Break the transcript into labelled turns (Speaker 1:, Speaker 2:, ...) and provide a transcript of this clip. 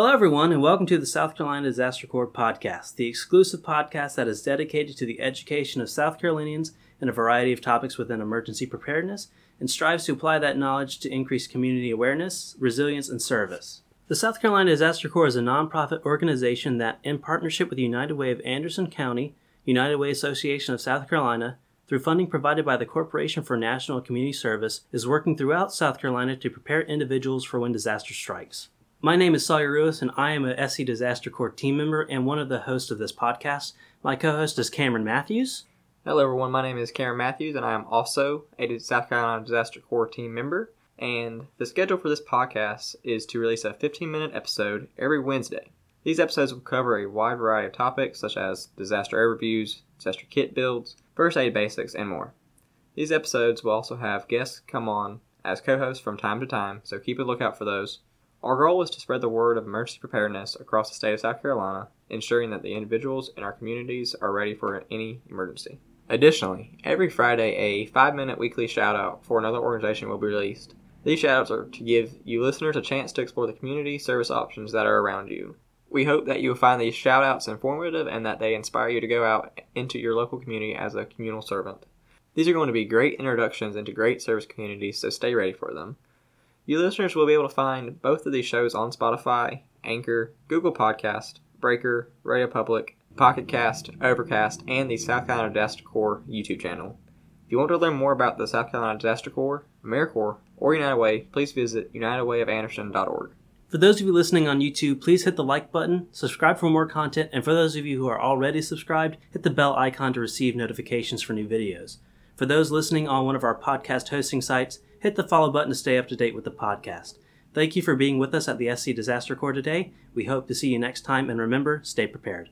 Speaker 1: Hello, everyone, and welcome to the South Carolina Disaster Corps podcast, the exclusive podcast that is dedicated to the education of South Carolinians in a variety of topics within emergency preparedness and strives to apply that knowledge to increase community awareness, resilience, and service. The South Carolina Disaster Corps is a nonprofit organization that, in partnership with United Way of Anderson County, United Way Association of South Carolina, through funding provided by the Corporation for National Community Service, is working throughout South Carolina to prepare individuals for when disaster strikes. My name is Sawyer Ruiz, and I am a SC Disaster Corps team member and one of the hosts of this podcast. My co host is Cameron Matthews.
Speaker 2: Hello, everyone. My name is Cameron Matthews, and I am also a South Carolina Disaster Corps team member. And the schedule for this podcast is to release a 15 minute episode every Wednesday. These episodes will cover a wide variety of topics such as disaster overviews, disaster kit builds, first aid basics, and more. These episodes will also have guests come on as co hosts from time to time, so keep a lookout for those. Our goal is to spread the word of emergency preparedness across the state of South Carolina, ensuring that the individuals in our communities are ready for any emergency. Additionally, every Friday, a five minute weekly shout out for another organization will be released. These shout outs are to give you listeners a chance to explore the community service options that are around you. We hope that you will find these shout outs informative and that they inspire you to go out into your local community as a communal servant. These are going to be great introductions into great service communities, so stay ready for them. You listeners will be able to find both of these shows on Spotify, Anchor, Google Podcast, Breaker, Radio Public, Pocket Cast, Overcast, and the South Carolina Disaster Corps YouTube channel. If you want to learn more about the South Carolina Disaster Corps, AmeriCorps, or United Way, please visit unitedwayofanderson.org.
Speaker 1: For those of you listening on YouTube, please hit the like button, subscribe for more content, and for those of you who are already subscribed, hit the bell icon to receive notifications for new videos. For those listening on one of our podcast hosting sites, hit the follow button to stay up to date with the podcast. Thank you for being with us at the SC Disaster Corps today. We hope to see you next time, and remember, stay prepared.